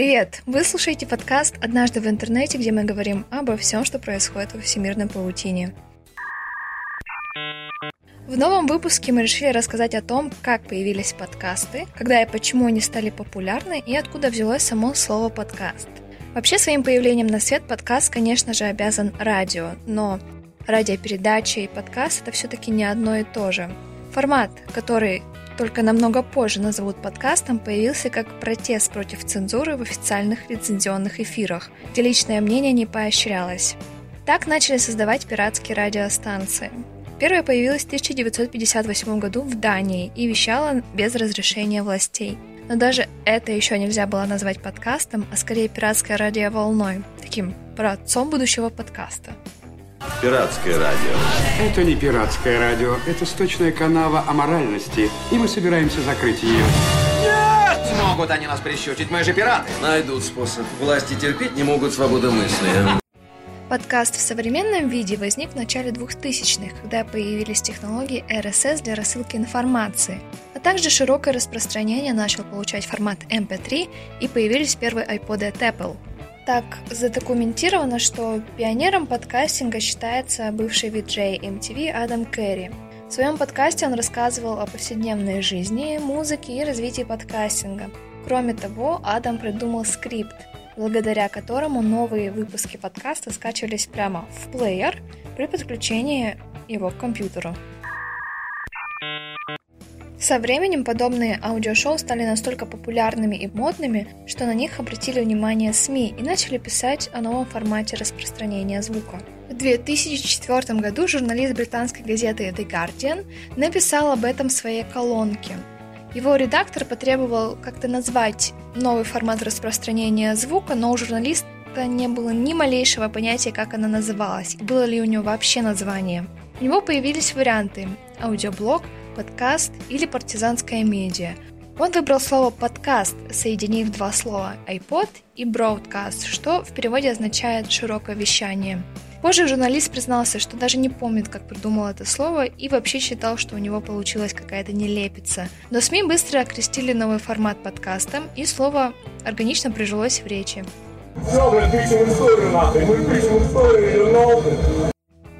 Привет! Вы слушаете подкаст «Однажды в интернете», где мы говорим обо всем, что происходит во всемирной паутине. В новом выпуске мы решили рассказать о том, как появились подкасты, когда и почему они стали популярны и откуда взялось само слово «подкаст». Вообще своим появлением на свет подкаст, конечно же, обязан радио, но радиопередача и подкаст это все-таки не одно и то же. Формат, который только намного позже назовут подкастом, появился как протест против цензуры в официальных лицензионных эфирах, где личное мнение не поощрялось. Так начали создавать пиратские радиостанции. Первая появилась в 1958 году в Дании и вещала без разрешения властей. Но даже это еще нельзя было назвать подкастом, а скорее пиратской радиоволной, таким праотцом будущего подкаста. Пиратское радио. Это не пиратское радио, это сточная канава аморальности, и мы собираемся закрыть ее. Нет! Могут они нас прищучить, мы же пираты. Найдут способ. Власти терпеть не могут свободу мысли. Подкаст в современном виде возник в начале 2000-х, когда появились технологии RSS для рассылки информации, а также широкое распространение начал получать формат MP3 и появились первые iPod от Apple – так задокументировано, что пионером подкастинга считается бывший виджей MTV Адам Керри. В своем подкасте он рассказывал о повседневной жизни, музыке и развитии подкастинга. Кроме того, Адам придумал скрипт, благодаря которому новые выпуски подкаста скачивались прямо в плеер при подключении его к компьютеру. Со временем подобные аудиошоу стали настолько популярными и модными, что на них обратили внимание СМИ и начали писать о новом формате распространения звука. В 2004 году журналист британской газеты The Guardian написал об этом в своей колонке. Его редактор потребовал как-то назвать новый формат распространения звука, но у журналиста не было ни малейшего понятия, как она называлась, было ли у него вообще название. У него появились варианты – аудиоблог – подкаст или партизанская медиа. Он выбрал слово «подкаст», соединив два слова «iPod» и «broadcast», что в переводе означает «широкое вещание». Позже журналист признался, что даже не помнит, как придумал это слово, и вообще считал, что у него получилась какая-то нелепица. Но СМИ быстро окрестили новый формат подкастом, и слово органично прижилось в речи.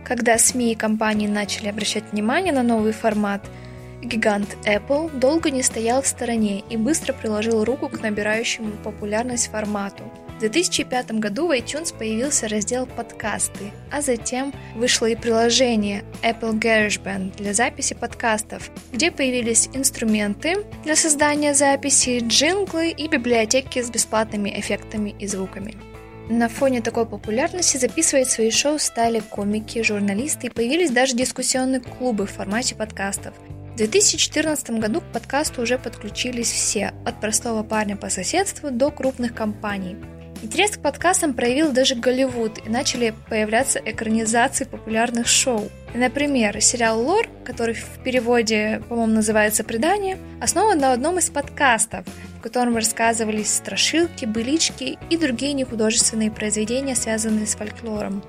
Когда СМИ и компании начали обращать внимание на новый формат – Гигант Apple долго не стоял в стороне и быстро приложил руку к набирающему популярность формату. В 2005 году в iTunes появился раздел «Подкасты», а затем вышло и приложение Apple GarageBand для записи подкастов, где появились инструменты для создания записи, джинглы и библиотеки с бесплатными эффектами и звуками. На фоне такой популярности записывать свои шоу стали комики, журналисты и появились даже дискуссионные клубы в формате подкастов – 2014 году к подкасту уже подключились все, от простого парня по соседству до крупных компаний. Интерес к подкастам проявил даже Голливуд, и начали появляться экранизации популярных шоу. Например, сериал «Лор», который в переводе, по-моему, называется «Предание», основан на одном из подкастов, в котором рассказывались страшилки, былички и другие нехудожественные произведения, связанные с фольклором.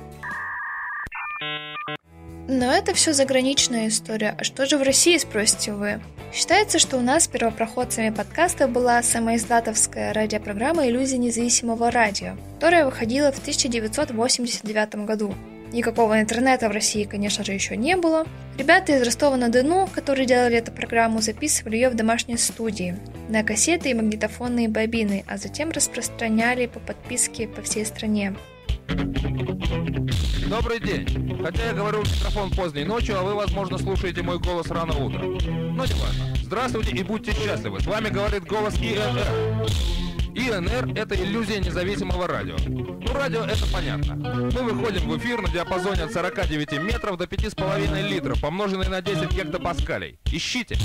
Но это все заграничная история. А что же в России, спросите вы? Считается, что у нас первопроходцами подкаста была самоиздатовская радиопрограмма «Иллюзия независимого радио», которая выходила в 1989 году. Никакого интернета в России, конечно же, еще не было. Ребята из Ростова-на-Дону, которые делали эту программу, записывали ее в домашней студии на кассеты и магнитофонные бобины, а затем распространяли по подписке по всей стране. Добрый день. Хотя я говорю в микрофон поздней ночью, а вы, возможно, слушаете мой голос рано утром. Но не важно. Здравствуйте и будьте счастливы. С вами говорит голос ИНР. ИНР – это иллюзия независимого радио. Ну, радио – это понятно. Мы выходим в эфир на диапазоне от 49 метров до 5,5 литров, помноженный на 10 гектопаскалей. Ищите.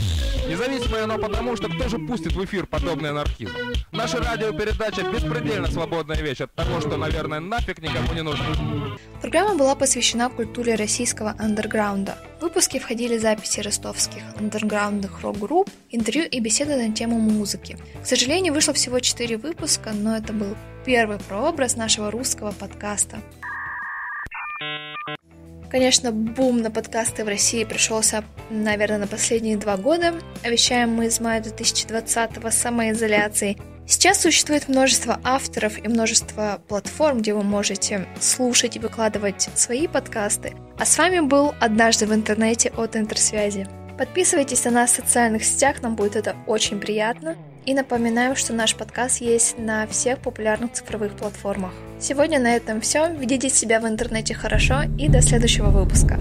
Независимое оно потому, что кто же пустит в эфир подобный анархизм? Наша радиопередача – беспредельно свободная вещь от того, что, наверное, нафиг никому не нужно. Программа была посвящена культуре российского андерграунда. В выпуске входили записи ростовских андерграундных рок-групп, интервью и беседы на тему музыки. К сожалению, вышло всего 4 выпуска, но это был первый прообраз нашего русского подкаста. Конечно, бум на подкасты в России пришелся, наверное, на последние два года. Вещаем мы из мая 2020 самоизоляции. Сейчас существует множество авторов и множество платформ, где вы можете слушать и выкладывать свои подкасты. А с вами был «Однажды в интернете» от Интерсвязи. Подписывайтесь на нас в социальных сетях, нам будет это очень приятно. И напоминаем, что наш подкаст есть на всех популярных цифровых платформах. Сегодня на этом все. Ведите себя в интернете хорошо и до следующего выпуска.